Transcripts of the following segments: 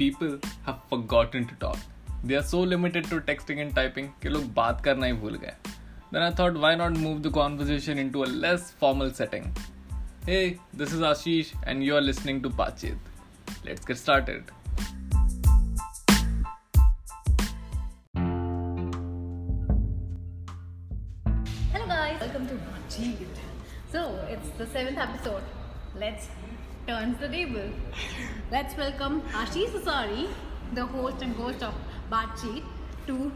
people have forgotten to talk. They are so limited to texting and typing कि लोग बात करना ही भूल गए. Then I thought why not move the conversation into a less formal setting. Hey, this is Ashish and you are listening to Pachit. Let's get started. Hello guys, welcome to Baatcheet. So it's the seventh episode. Let's turn the table. Let's welcome Ashish Asari, the host and host of Baatcheet, to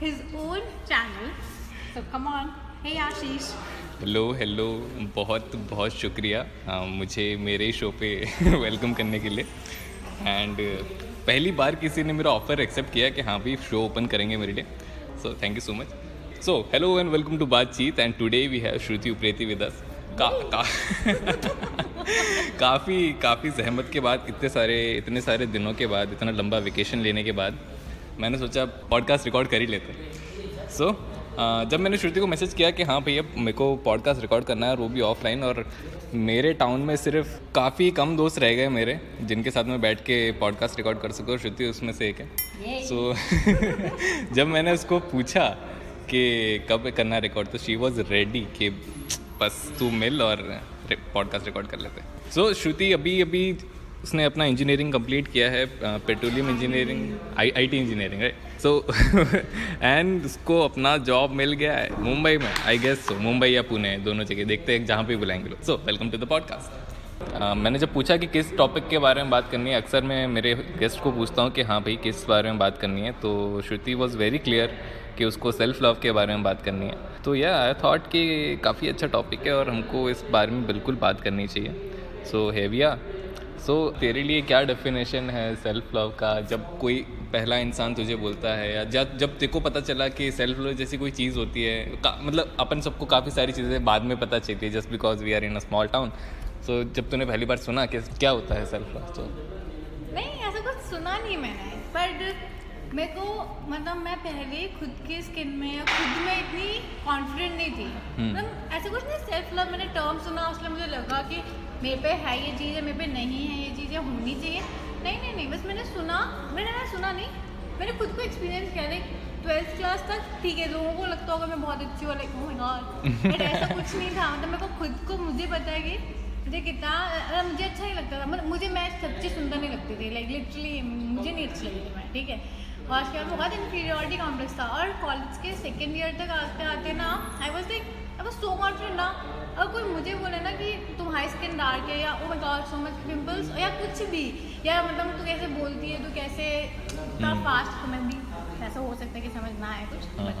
his own channel. So come on, hey Ashish. Hello hello बहुत बहुत शुक्रिया अ, मुझे मेरे show पे welcome करने के लिए. And पहली बार किसी ने मेरा ऑफ़र एक्सेप्ट किया कि हाँ भाई शो ओपन करेंगे मेरे लिए. So thank you so much so hello and welcome to Baatcheet and today we have Shruti Upreti with us का, का काफ़ी काफ़ी जहमत के बाद इतने सारे इतने सारे दिनों के बाद इतना लंबा वेकेशन लेने के बाद मैंने सोचा पॉडकास्ट रिकॉर्ड कर ही लेते सो so, जब मैंने श्रुति को मैसेज किया कि हाँ भैया मेरे को पॉडकास्ट रिकॉर्ड करना है वो भी ऑफलाइन और मेरे टाउन में सिर्फ़ काफ़ी कम दोस्त रह गए मेरे जिनके साथ मैं बैठ के पॉडकास्ट रिकॉर्ड कर सकूँ श्रुति उसमें से एक है. सो जब मैंने उसको पूछा कि कब करना रिकॉर्ड तो शी वॉज़ रेडी कि बस तू मिल और पॉडकास्ट रिकॉर्ड कर लेते। सो so, श्रुति अभी अभी उसने अपना इंजीनियरिंग कंप्लीट किया है petroleum engineering I I T engineering right so and उसको अपना जॉब मिल गया है मुंबई में आई गेस सो मुंबई या पुणे दोनों जगह देखते हैं जहाँ पे बुलाएँगे लोग। So welcome to the podcast uh, मैंने जब पूछा कि किस टॉपिक के बारे में बात करनी है अक्सर मैं मेरे गेस्ट को पूछता हूँ कि हाँ भाई किस बारे में बात करनी है तो श्रुति वॉज़ वेरी क्लियर कि उसको सेल्फ लव के बारे में बात करनी है। तो यह आई थॉट कि काफ़ी अच्छा टॉपिक है और हमको इस बारे में बिल्कुल बात करनी चाहिए। सो हैविया सो तेरे लिए क्या डेफिनेशन है सेल्फ लव का? जब कोई पहला इंसान तुझे बोलता है या जब जब तेरे को पता चला कि सेल्फ लव जैसी कोई चीज़ होती है मतलब अपन सबको काफ़ी सारी चीज़ें बाद में पता चलती है just because we are in a small town so जब तूने पहली बार सुना कि क्या होता है सेल्फ लव तो? नहीं, ऐसा कुछ सुना नहीं मैंने, पर मेरे को मतलब मैं पहले खुद के स्किन में या खुद में इतनी कॉन्फिडेंट नहीं थी। हम्म। मतलब ऐसा कुछ नहीं सेल्फ लव मैंने टर्म सुना उसमें मुझे लगा कि मेरे पे है ये चीज़ है मेरे पे नहीं है ये चीज़ें होनी चाहिए। नहीं नहीं नहीं बस मैंने सुना मैंने ना सुना नहीं मैंने खुद को एक्सपीरियंस किया लाइक ट्वेल्थ क्लास तक ठीक है लोगों को लगता होगा मैं बहुत अच्छी हूँ like oh my God but ऐसा कुछ नहीं था मतलब मेरे को खुद को मुझे पता है कि मुझे कितना अ, मुझे अच्छा ही लगता था मतलब मुझे मैं सच्ची सुंदर नहीं लगती थी लाइक लिटरली मुझे नहीं अच्छी लगी थी मैं ठीक है। और उसके बाद बहुत इन्फीरियोरिटी कॉम्प्लेक्स था। और कॉलेज के सेकेंड ईयर तक आते आते ना I was like I was so confident ना। अगर कोई मुझे बोले ना कि तुम्हारी स्किन डार्क है या ओ my God so much pimples या कुछ भी। या मतलब तू कैसे बोलती है तू कैसे इतना हम्म। फास्ट मैं भी ऐसा हो सकता है कि समझ ना आए कुछ। हाँ।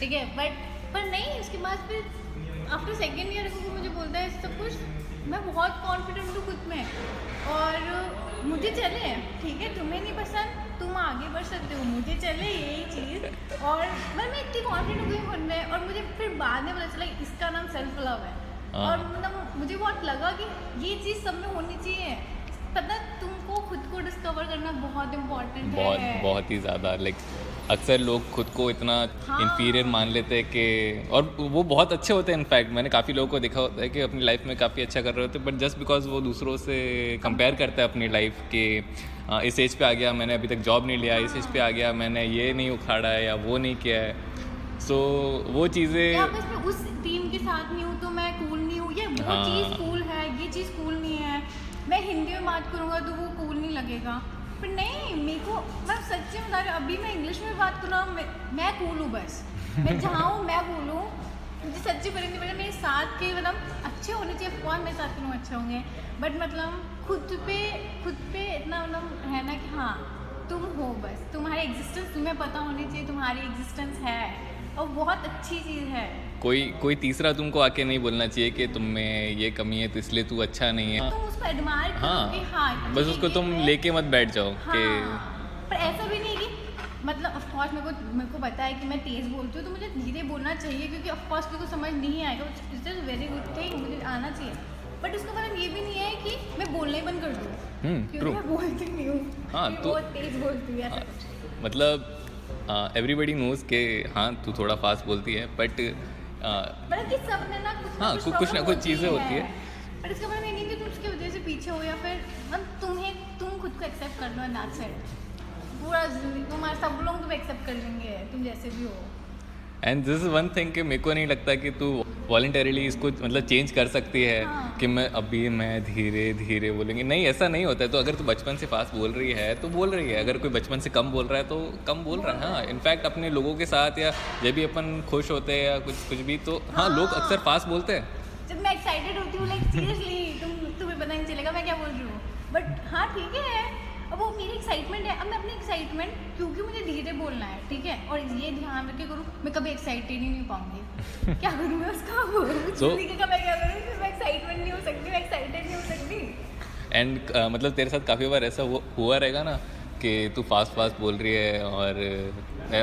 ठीक है बट पर नहीं उसके बाद फिर आफ्टर सेकेंड ईयर को मुझे बोलता है सब कुछ मैं बहुत कॉन्फिडेंट हूँ खुद में। और मुझे चले ठीक है? तुम्हें नहीं पसंद तुम आगे बढ़ सकते हो। मुझे चले यही चीज़। और मैं मैं इतनी कॉन्फिडेंट हो गई खुद में। और मुझे फिर बाद में पता चला इसका नाम सेल्फ लव है। हाँ। और मतलब मुझे बहुत लगा कि ये चीज़ सब में होनी चाहिए। पता तुमको खुद को डिस्कवर करना बहुत इम्पोर्टेंट है बहुत बहुत ही ज़्यादा लाइक अक्सर लोग खुद को इतना हाँ। इन्फीरियर मान लेते हैं कि और वो बहुत अच्छे होते हैं इनफैक्ट मैंने काफ़ी लोगों को देखा होता है कि अपनी लाइफ में काफ़ी अच्छा कर रहे होते हैं बट जस्ट बिकॉज़ वो दूसरों से कंपेयर करता है अपनी लाइफ के "हाँ, इस एज पे आ गया मैंने अभी तक जॉब नहीं लिया इस एज पे आ गया मैंने ये नहीं उखाड़ा है या वो नहीं किया है सो so, वो चीज़ें उस टीम के साथ नहीं हूँ तो मैं कूल नहीं हूँ ये वो हाँ। चीज़ कूल है ये चीज़ कूल नहीं है मैं हिंदी में बात करूँगा तो वो कूल नहीं लगेगा। पर नहीं मेरे को मैं सच्ची बता रही अभी मैं इंग्लिश में बात करूँ मैं, मैं कूल हूँ बस। मैं जहाँ हूँ मैं कूल हूँ। मुझे सच्ची बनी नहीं मेरे साथ के मतलब अच्छे होने चाहिए कौन मेरे साथ के लोग अच्छे होंगे। बट मतलब खुद पे खुद पे इतना मतलब है ना कि हाँ तुम हो बस। तुम्हारी एग्जिस्टेंस तुम्हें पता होनी चाहिए तुम्हारी एग्जिस्टेंस है। और बहुत अच्छी चीज़ है। कोई कोई तीसरा तुमको आके नहीं बोलना चाहिए कि तुम में ये कमी है तो इसलिए तू अच्छा नहीं है। तुम उसको हाँ हाँ बस उसको तुम लेके मत बैठ जाओ कि हाँ, पर ऐसा भी नहीं कि मतलब ऑफ़ कोर्स मेरे को मेरे को पता है कि मैं तेज़ बोलती हूँ तो मुझे धीरे बोलना चाहिए क्योंकि ऑफ़ कोर्स मेरे को समझ नहीं आएगा it's is very good thing मुझे आना चाहिए। बट उसका मतलब ये भी नहीं है कि मैं बोलना ही बंद कर दूँ। हम्म क्योंकि मैं बोलती नहीं हूँ हाँ, तो- बहुत तेज़ बोलती हूँ हाँ, मतलब एवरीबडी नोज़ के हाँ तू थोड़ा फास्ट बोलती है बट मतलब कि सब में ना कुछ हाँ, कुछ- कुछ ना कुछ चीज़ें होती है। पर इसका मतलब ये नहीं कि तुम उसकी वजह से पीछे हो या फिर मतलब तुम्हें तुम खुद को एक्सेप्ट कर लो ना सेट पूरा तुम्हारे सब लोग तुम्हें एक्सेप्ट कर लेंगे तुम जैसे भी हो। And this is one thing कि मेरे को नहीं लगता कि तू वॉल्टरली इसको मतलब चेंज कर सकती है हाँ। कि मैं अभी मैं धीरे धीरे बोलेंगे। नहीं ऐसा नहीं होता है। तो अगर तू बचपन से फास्ट बोल रही है तो बोल रही है। अगर कोई बचपन से कम बोल रहा है तो कम बोल रहा है। हाँ इनफैक्ट अपने लोगों के साथ या जब भी अपन खुश होते हैं या कुछ कुछ भी तो हाँ लोग हाँ। अक्सर फास्ट बोलते हैं। जब मैं एक्साइटेड होती हूँ लाइक सीरियसली तुम तुम्हें पता नहीं चलेगा मैं क्या बोल रही हूँ। बट हाँ ठीक है। वो मेरी एक्साइटमेंट है। अब मैं अपनी एक्साइटमेंट क्योंकि मुझे धीरे बोलना है ठीक है? और ये ध्यान रख के करूँ मैं कभी एक्साइटेड ही नहीं पाऊँगी। क्या करूँ मैं उसका? So- ज़िंदगी का मैं क्या करूँ मैं एक्साइटमेंट नहीं हो सकती मैं एक्साइटेड नहीं हो सकती। एंड मतलब तेरे साथ काफ़ी बार ऐसा हुआ रहेगा ना कि तू फास्ट फास्ट बोल रही है और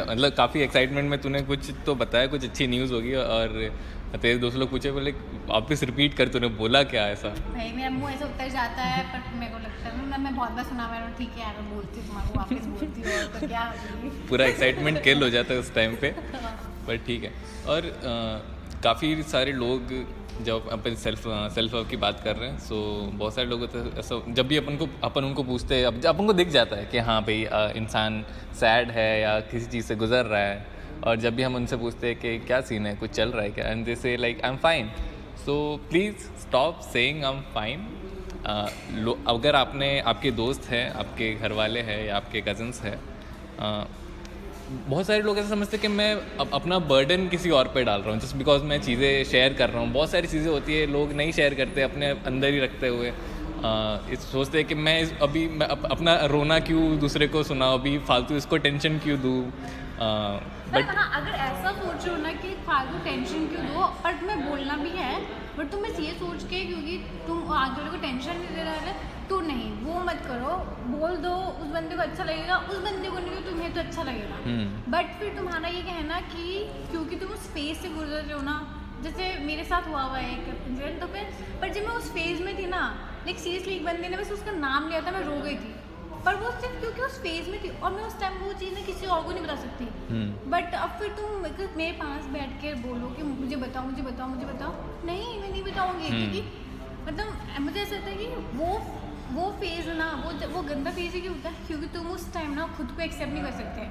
मतलब काफ़ी एक्साइटमेंट में तूने कुछ तो बताया कुछ अच्छी न्यूज़ होगी और तेरे दोस्त लोग पूछे बोले वापस रिपीट कर तूने बोला क्या ऐसा? भाई मेरा मुँह ऐसे उतर जाता है पर मेरे को लगता है मैं मैं बहुत बार सुना मैं ठीक है यार बोलती हूँ तुम्हारे को वापस बोलती हूँ तो क्या पूरा एक्साइटमेंट किल हो जाता है उस टाइम पे। पर ठीक है। और काफ़ी सारे लोग जब अपन सेल्फ सेल्फ की बात कर रहे हैं सो बहुत सारे लोग हैं ऐसा जब भी अपन को अपन उनको पूछते हैं अपन को दिख जाता है कि हाँ भाई इंसान सैड है या किसी चीज़ से गुजर रहा है और जब भी हम उनसे पूछते हैं कि क्या सीन है कुछ चल रहा है क्या? And they say like I am fine so please stop saying I am fine अगर आपने आपके दोस्त हैं आपके घर वाले हैं या आपके कज़न्स हैं बहुत सारे लोग ऐसा समझते कि मैं अप, अपना बर्डन किसी और पे डाल रहा हूँ जस्ट बिकॉज़ मैं चीज़ें शेयर कर रहा हूँ। बहुत सारी चीज़ें होती है लोग नहीं शेयर करते अपने अंदर ही रखते हुए। आ, इस सोचते हैं कि मैं इस अभी मैं अप, अपना रोना क्यों दूसरे को सुनाऊँ? अभी फालतू इसको टेंशन क्यों दूँ? बट बट हाँ अगर ऐसा सोच रहे हो ना कि फालतू टेंशन क्यों दो? पर तुम्हें बोलना भी है बट तुम बस ये सोच के क्योंकि तुम आगे वाले को टेंशन नहीं दे रहा है तो नहीं वो मत करो। बोल दो उस बंदे को अच्छा लगेगा उस बंदे को नहीं तो तुम्हें तो अच्छा लगेगा। हम्म। बट फिर तुम्हारा ये कहना कि क्योंकि तुम उस फ़ेज़ से गुजर रहे हो ना जैसे मेरे साथ हुआ हुआ है एक इंसिडेंट तो फिर पर जब मैं उस फ़ेज़ में थी ना लाइक सीरियसली एक बंदे ने बस उसका नाम लिया था मैं रो गई थी। पर वो सिर्फ़ क्योंकि उस फ़ेज़ में थी और मैं उस टाइम वो चीज़ चीज़ें किसी और को नहीं बता सकती। हम्म। बट अब फिर तुम मेरे पास बैठ के बोलो कि मुझे बताओ मुझे बताओ मुझे बताओ। नहीं मैं नहीं बताऊँगी हम्म। क्योंकि मतलब मुझे ऐसा लगता है कि वो वो फ़ेज़ ना वो वो गंदा फ़ेज़ ही क्यों होता है? क्योंकि तुम उस टाइम ना खुद को एक्सेप्ट नहीं कर सकते।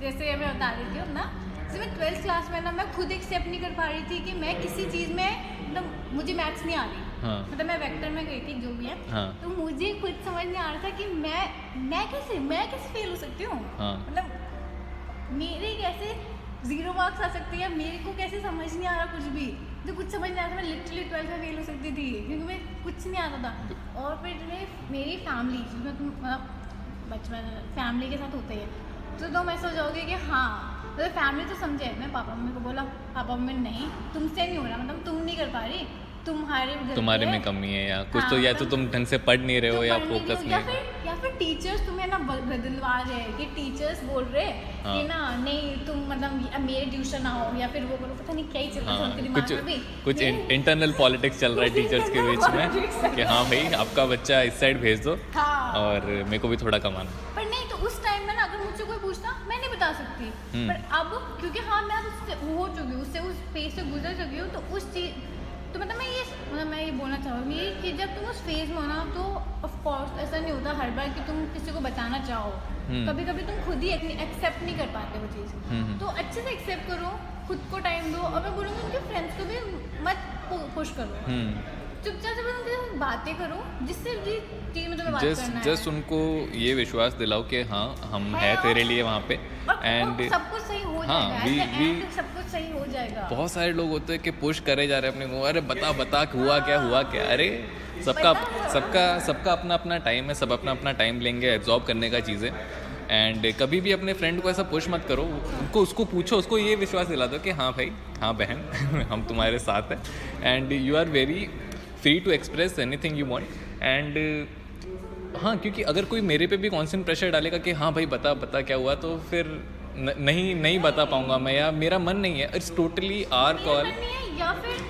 जैसे मैं बता देती हूँ ना जैसे मैं ट्वेल्थ क्लास में ना मैं खुद एक्सेप्ट नहीं कर पा रही थी कि मैं किसी चीज़ में मतलब मुझे मैथ्स नहीं आ रही। हाँ। मतलब मैं वेक्टर में गई थी जो भी है। हाँ। तो मुझे खुद समझ नहीं आ रहा था कि मैं मैं कैसे मैं कैसे फेल हो सकती हूँ? हाँ। मतलब मेरे कैसे ज़ीरो मार्क्स आ सकते हैं? मेरे को कैसे समझ नहीं आ रहा कुछ भी? तो कुछ समझ नहीं आ रहा था मैं लिटरली ट्वेल्थ में फेल हो सकती थी क्योंकि मैं कुछ नहीं आता था। और फिर मेरे मेरी फैमिली मतलब बचपन फैमिली के साथ होते ही है। तो तुम ऐसा हो जाओगे कि हाँ मतलब फैमिली तो समझे। मैं पापा मम्मी को बोला पापा मम्मी नहीं तुमसे नहीं हो रहा मतलब तुम नहीं कर पा रही। तुम्हारे तुम्हारे में कमी है या कुछ हाँ, तो या तो तुम ढंग से पढ़ नहीं रहे हो तो या पढ़ नहीं फोकस या नहीं फिर या फिर टीचर्स तुम्हें ना बदलवा रहे हैं कि टीचर्स बोल रहे हैं हाँ। कि ना नहीं तुम मतलब मेरे ट्यूशन आओ या फिर वो करो पता नहीं क्या ही चल रहा है हाँ कुछ भी। कुछ इंटरनल पॉलिटिक्स चल रहा है टीचर्स के बीच में कि हाँ भाई आपका बच्चा इस साइड भेज दो हाँ। और मेरे को भी थोड़ा कमाना। पर नहीं तो उस टाइम में ना अगर मुझसे कोई पूछता मैं नहीं बता सकती। हम्म। पर अब क्योंकि हाँ मैं अब उससे हो चुकी हूँ उससे उस फ़ेज़ से गुजर चुकी हूँ तो उस चीज़ तो मतलब मैं ये मतलब मैं ये बोलना चाहूँगी कि जब तुम उस फ़ेज़ में हो ना तो ऑफ़ कोर्स ऐसा नहीं होता हर बार कि तुम किसी को बचाना चाहो। हम्म। कभी कभी तुम खुद ही एक्सेप्ट नहीं कर पाते वो चीज़। हम्म। तो अच्छे से एक्सेप्ट करो खुद को टाइम दो। और मैं बोलूँगी उनके फ्रेंड्स को भी मत पुश करो। हम्म। चुपचाप से उनके साथ बातें करो जिससे भी चीज़ में तुम्हें जस्ट जस्ट उनको ये विश्वास दिलाओ कि हाँ हम है तेरे लिए वहाँ पे एंड सब कुछ सही हो हाँ, जाएगा। हो जाएगा। बहुत सारे लोग होते हैं कि पुश करे जा रहे हैं अपने को अरे बता बता हुआ क्या हुआ क्या? अरे सबका सबका सबका अपना अपना टाइम है सब अपना अपना टाइम लेंगे एब्जॉर्ब करने का चीज़ें। एंड कभी भी अपने फ्रेंड को ऐसा पुश मत करो। उनको उसको पूछो उसको ये विश्वास दिला दो कि हाँ भाई हाँ बहन हम तुम्हारे साथ हैं। And you are very free to express anything you want and हाँ क्योंकि अगर कोई मेरे पे भी कॉन्स्टेंट प्रेशर डालेगा कि हाँ भाई बता बता क्या हुआ तो फिर न, नहीं नहीं बता पाऊँगा मैं या मेरा मन नहीं है इट्स टोटली आर कॉल या फिर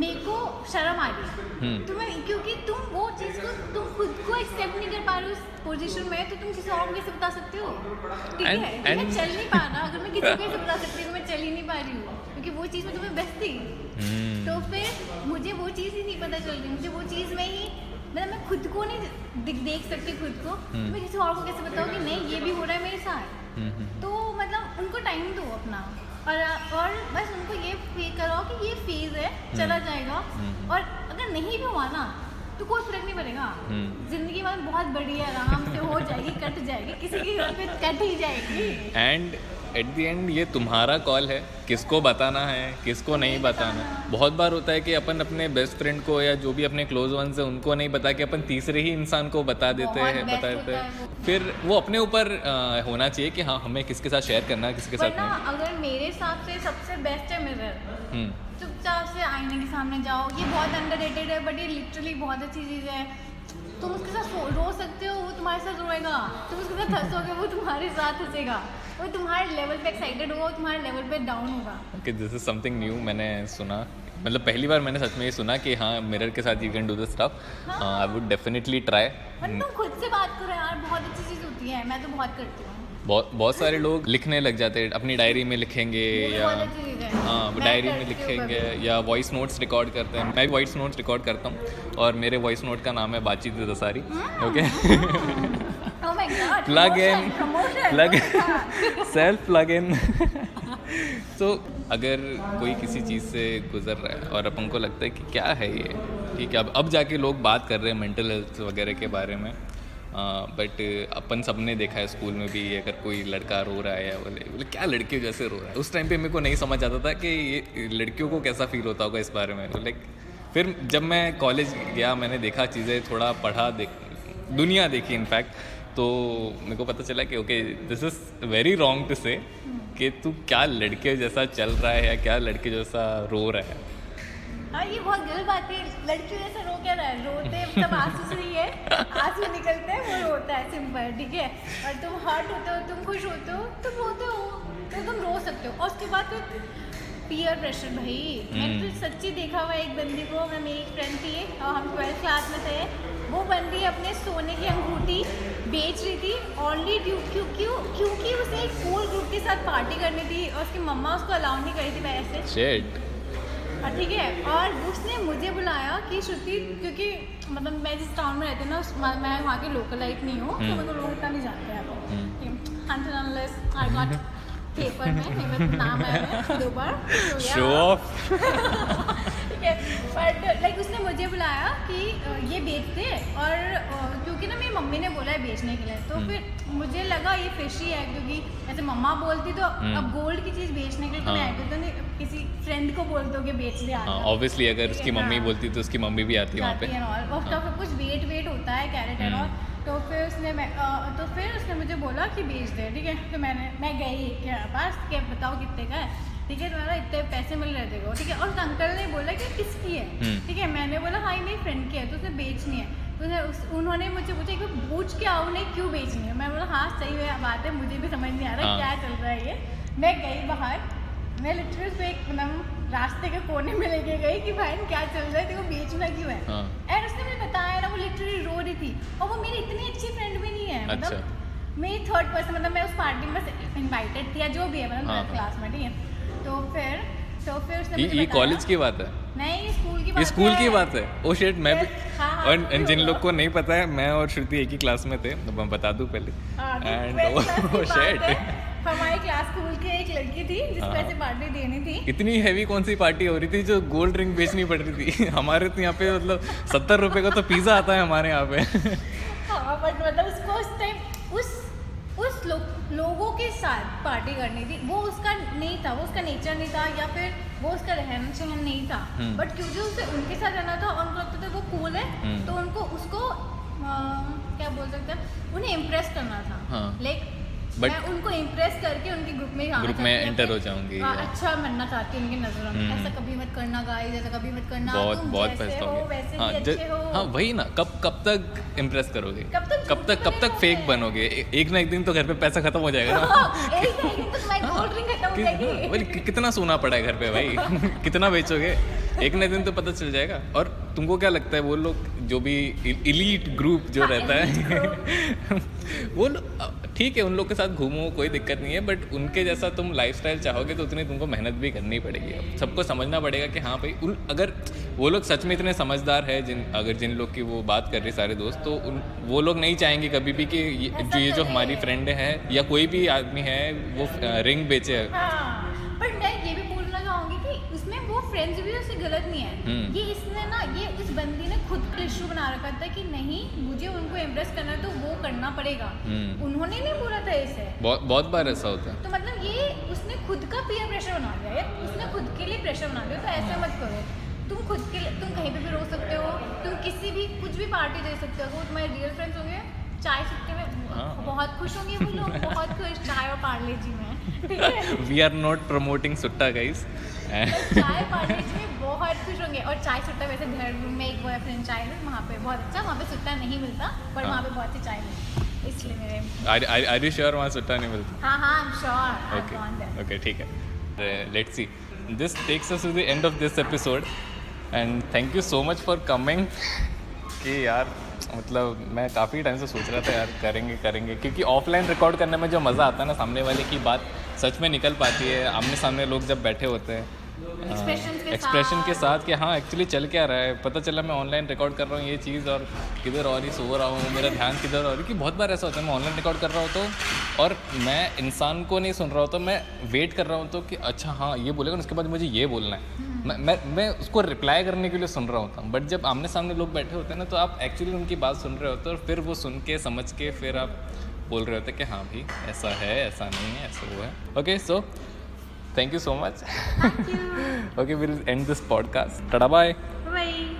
मेरे को शर्म आ रही हम्म। तुम्हें क्योंकि तुम वो चीज़ को तुम खुद को एक्सेप्ट नहीं कर पा रहे हो उस पोजीशन में तो तुम किसी और को कैसे बता सकते हो? ठीक है मैं चल नहीं पा रहा अगर मैं किसी को कैसे बता सकती हूँ मैं चल ही नहीं पा रही हूँ क्योंकि वो चीज़ में तुम्हें बेस्ट थी हम्म। तो फिर मुझे वो चीज़ ही नहीं पता चल रही मुझे वो चीज़ में ही मतलब मैं खुद को नहीं देख, सकती खुद को। तो हम्म। मैं किसी और को कैसे बताऊँ कि नहीं ये भी हो रहा है मेरे साथ? तो टाइम दो अपना। और और बस उनको ये फील करो कि ये फ़ेज़ है चला जाएगा। हम्म। और अगर नहीं भी हुआ ना तो कोई फ़र्क नहीं पड़ेगा। हम्म। ज़िंदगी में बहुत बढ़िया आराम से हो जाएगी कट जाएगी किसी की घर पे कट ही जाएगी। एंड एट द एंड ये तुम्हारा कॉल है। किसको बताना है किसको नहीं बताना? बहुत बार होता है कि अपन अपने बेस्ट फ्रेंड को या जो भी अपने क्लोज वंस है उनको नहीं बता के अपन तीसरे ही इंसान को बता देते हैं बता देते हैं फिर वो अपने ऊपर होना चाहिए कि हाँ हमें किसके साथ शेयर करना है किसके साथ नहीं। अगर मेरे हिसाब से सबसे बेस्ट है मिरर हम्म, चुपचाप से आईने के सामने जाओ। ये बहुत अंडररेटेड है बट ये लिटरली बहुत अच्छी चीज़ है। तुम उसके साथ रो सकते हो वो तुम्हारे साथ रोएगा। तुम उसके साथ हंसोगे वो तुम्हारे साथ हंसेगा। वो तुम्हारे लेवल पे एक्साइटेड होगा वो तुम्हारे लेवल पे डाउन होगा। कि दिस इज़ समथिंग न्यू मैंने सुना। मतलब पहली बार मैंने सच में ये सुना कि हाँ मिरर के साथ you can do the stuff I would definitely try मतलब तुम खुद से बात करो यार बहुत अच्छी चीज़ होती है मैं तो बहुत करती हूँ। बहुत बहुत सारे लोग लिखने लग जाते हैं अपनी डायरी में लिखेंगे या अच्छी चीज़ है। हाँ डायरी में लिखेंगे या वॉइस नोट्स रिकॉर्ड करते हैं। मैं भी वॉइस नोट्स रिकॉर्ड करता हूँ और मेरे वॉइस नोट का नाम है Baatcheet Dasari. Okay god, plug in plug self plug in तो अगर कोई किसी चीज़ से गुजर रहा है और अपन को लगता है कि क्या है ये? ठीक है अब अब जाके लोग बात कर रहे हैं मेंटल हेल्थ वगैरह के बारे में। बट अपन सबने देखा है स्कूल में भी अगर कोई लड़का रो रहा है या बोले बोले क्या लड़के जैसे रो रहा है? उस टाइम पे मेरे को नहीं समझ आता था कि ये लड़कियों को कैसा फील होता होगा इस बारे में। लाइक फिर जब मैं कॉलेज गया मैंने देखा चीज़ें थोड़ा पढ़ा देख दुनिया देखी इनफैक्ट तो मेरे को पता चला कि okay this is very wrong to say कि तू क्या लड़के जैसा चल रहा है या क्या लड़के जैसा रो रहा है। हाँ ये बहुत गलत बात है। लड़कियों जैसा रो क्या रहा है? रोते सब आँसू से ही है। आँसू निकलते हैं वो रोता है सिंपल ठीक है? और तुम हर्ट होते हो तुम खुश होते हो तुम रोते हो तो तुम रो सकते हो। और उसके बाद फिर पीयर प्रेशर भाई। मैंने हम्म। तो सच्ची देखा हुआ एक बंदी को मैं मेरी फ्रेंड थी और हम ट्वेल्थ क्लास में थे। वो बंदी अपने सोने की अंगूठी। बेच रही थी ओनली ड्यू क्यों क्यों क्योंकि उसे एक कूल ग्रुप के साथ पार्टी करनी थी और उसकी मम्मा उसको अलाउ नहीं करी थी वैसे। शेट हाँ ठीक है। और उसने मुझे बुलाया कि श्रुति क्योंकि मतलब मैं जिस टाउन में रहती हूँ ना मैं वहाँ की लोकलाइट नहीं हूँ तो हम्म। मेरे लोग इतना नहीं जानते हैं। आई गॉट पेपर में नाम है दो बार तो ठीक है बट लाइक उसने मुझे बुलाया कि ये बेचते और क्योंकि ना मेरी मम्मी ने बोला है बेचने के लिए तो हम्म। फिर मुझे लगा ये फिशी है क्योंकि ऐसे मम्मा बोलती तो हम्म। अब गोल्ड की चीज़ बेचने के लिए तो मैं हाँ। तो नहीं किसी फ्रेंड को बोल दो कि बेच दे ऑब्वियसली अगर उसकी मम्मी हाँ। बोलती तो उसकी मम्मी भी आती है वहाँ पे फिर कुछ वेट वेट होता है कैरेट एंड। ऑल तो फिर उसने मैं तो फिर उसने मुझे बोला कि बेच दे ठीक है तो मैंने मैं गई के पास कि बताओ कितने का है ठीक है तुम्हारा इतने पैसे मिल रहे थे ठीक है और उस अंकल ने बोला कि किसकी है? हम्म। ठीक है मैंने बोला हाँ ये मेरी फ्रेंड की है तो उसे बेचनी है। तो उस, उन्होंने मुझे पूछा कि पूछ के आओ नहीं क्यों बेचनी है? मैं बोला हाँ सही है बात है मुझे भी समझ नहीं आ रहा हाँ। क्या चल रहा है ये। मैं गई बाहर मैं लिटरली एक मतलब रास्ते के कोने में लेके गई कि भाई क्या चल रहा है तेरे को बेचना क्यों है? हाँ। एंड उसने मुझे बताया ना वो लिटरली रो रही थी और वो मेरी इतनी अच्छी फ्रेंड भी नहीं है अच्छा। मतलब मेरी थर्ड पर्सन मतलब मैं उस पार्टी में इनवाइटेड थी या जो भी है मतलब हाँ, क्लास में ठीक है। तो फिर तो फिर उसने ये कॉलेज की बात है? नहीं स्कूल की बात स्कूल की है। बात है? ओ शेट मैं भी हाँ, हाँ, और स्कूल जिन लोग को नहीं पता है मैं और श्रुति एक ही क्लास में थे तो मैं बता दूँ पहले। हाँ, एंड ओ शेट हमारी क्लास स्कूल की एक लड़की थी जिसको हाँ। ऐसे पार्टी देनी थी। इतनी हैवी कौन सी पार्टी हो रही थी जो गोल्ड ड्रिंक बेचनी पड़ रही थी? हमारे तो यहाँ पे मतलब सत्तर रुपए का तो पिज़्ज़ा आता है हमारे यहाँ पे। हाँ बट मतलब उसको उस टाइम उस उस लो, लोगों के साथ पार्टी करनी थी वो उसका नहीं था वो उसका नेचर नहीं था या फिर वो उसका रहन सहन नहीं था हम्म। बट क्योंकि उसे उनके साथ रहना था और उनको लगता था वो कूल है हम्म। तो उनको उसको आ, क्या बोल सकते हैं उन्हें इम्प्रेस करना था लाइक हाँ। लाइक मैं उनको इम्प्रेस करके उनके ग्रुप में Group में चाहती हूँ, जाऊँगी, हाँ, अच्छा बनना चाहती हूँ उनकी नज़रों में। हम्म। ऐसा कभी मत करना गाइस ऐसा कभी मत करना। बहुत बहुत पैसा हो ज- हाँ। वही ना कब कब तक इम्प्रेस करोगे? कब तक कब तक कब तक फेक बनोगे? एक ना एक दिन तो घर पे पैसा खत्म हो जाएगा ना। हाँ, तो हो कितना सोना पड़ा है घर पे भाई? कितना बेचोगे? एक ना दिन तो पता चल जाएगा। और तुमको क्या लगता है वो लोग जो भी इलीट ग्रुप जो रहता है वो ठीक है उन लोग के साथ घूमो कोई दिक्कत नहीं है बट उनके जैसा तुम लाइफस्टाइल चाहोगे तो उतनी तुमको मेहनत भी करनी पड़ेगी। अब सबको समझना पड़ेगा कि हाँ भाई उन अगर वो लोग सच में इतने समझदार है जिन अगर जिन लोग की वो बात कर रहे सारे दोस्त तो उन वो लोग नहीं चाहेंगे कभी भी कि ये, जो ये जो हमारी फ्रेंड है या कोई भी आदमी है वो रिंग बेचे। हाँ पर मैं ये भी बोलना चाहूँगी कि उसमें वो फ्रेंड्स भी उससे गलत नहीं है। हम्म। ये इसने ना ये इस बंदी ने खुद का इशू बना रखा था कि नहीं मुझे उनको इम्प्रेस करना है तो वो करना पड़ेगा। हम्म। उन्होंने नहीं बोला था इसे। बहुत बहुत बार ऐसा होता है। तो मतलब ये उसने खुद का पीयर प्रेशर बना लिया यार। उसने खुद के लिए प्रेशर बना लिया तो ऐसा मत करो। तुम खुद के लिए तुम कहीं पे भी रो सकते हो तुम किसी भी कुछ भी पार्टी दे सकते हो। तुम्हारे रियल फ्रेंड्स होंगे चाय सकते में हाँ। बहुत खुश होंगे वो लोग बहुत खुश। चाय और पार्ले जी में। वी आर नॉट प्रमोटिंग सुट्टा गाइस चाय पार्ले जी में बहुत खुश होंगे। और चाय सुट्टा वैसे देहरादून में एक बॉयफ्रेंड चाय है वहाँ पे बहुत अच्छा वहाँ पे सुट्टा नहीं मिलता पर हाँ। वहाँ पे बहुत सी चाय मिलती है। इसलिए मेरे आर यू श्योर वहाँ सुट्टा नहीं मिलता? हाँ हाँ I am sure I okay gone there okay ठीक है। Let's see this takes us to the end of this episode. And thank you so much for coming. कि यार मतलब मैं काफ़ी टाइम से सोच रहा था यार, करेंगे करेंगे। क्योंकि ऑफलाइन रिकॉर्ड करने में जो मज़ा आता है ना, सामने वाले की बात सच में निकल पाती है। आमने सामने लोग जब बैठे होते हैं एक्सप्रेशन के साथ। कि हाँ एक्चुअली चल क्या रहा है? पता चला मैं ऑनलाइन रिकॉर्ड कर रहा हूँ ये चीज़ और किधर और ही सो रहा हूँ मेरा ध्यान किधर और कि बहुत बार ऐसा होता है मैं ऑनलाइन रिकॉर्ड कर रहा हूँ तो और मैं इंसान को नहीं सुन रहा होता मैं वेट कर रहा हूँ तो कि अच्छा हाँ ये बोलेगा उसके बाद मुझे ये बोलना है। मैं मैं मैं उसको रिप्लाई करने के लिए सुन रहा होता हूँ बट जब आमने सामने लोग बैठे होते हैं ना तो आप एक्चुअली उनकी बात सुन रहे होते हो और फिर वो सुन के समझ के फिर आप बोल रहे होते कि हाँ भाई ऐसा है ऐसा नहीं है ऐसा वो है। Okay so thank you so much. Thank you. Okay we'll end this podcast. Tada bye. Bye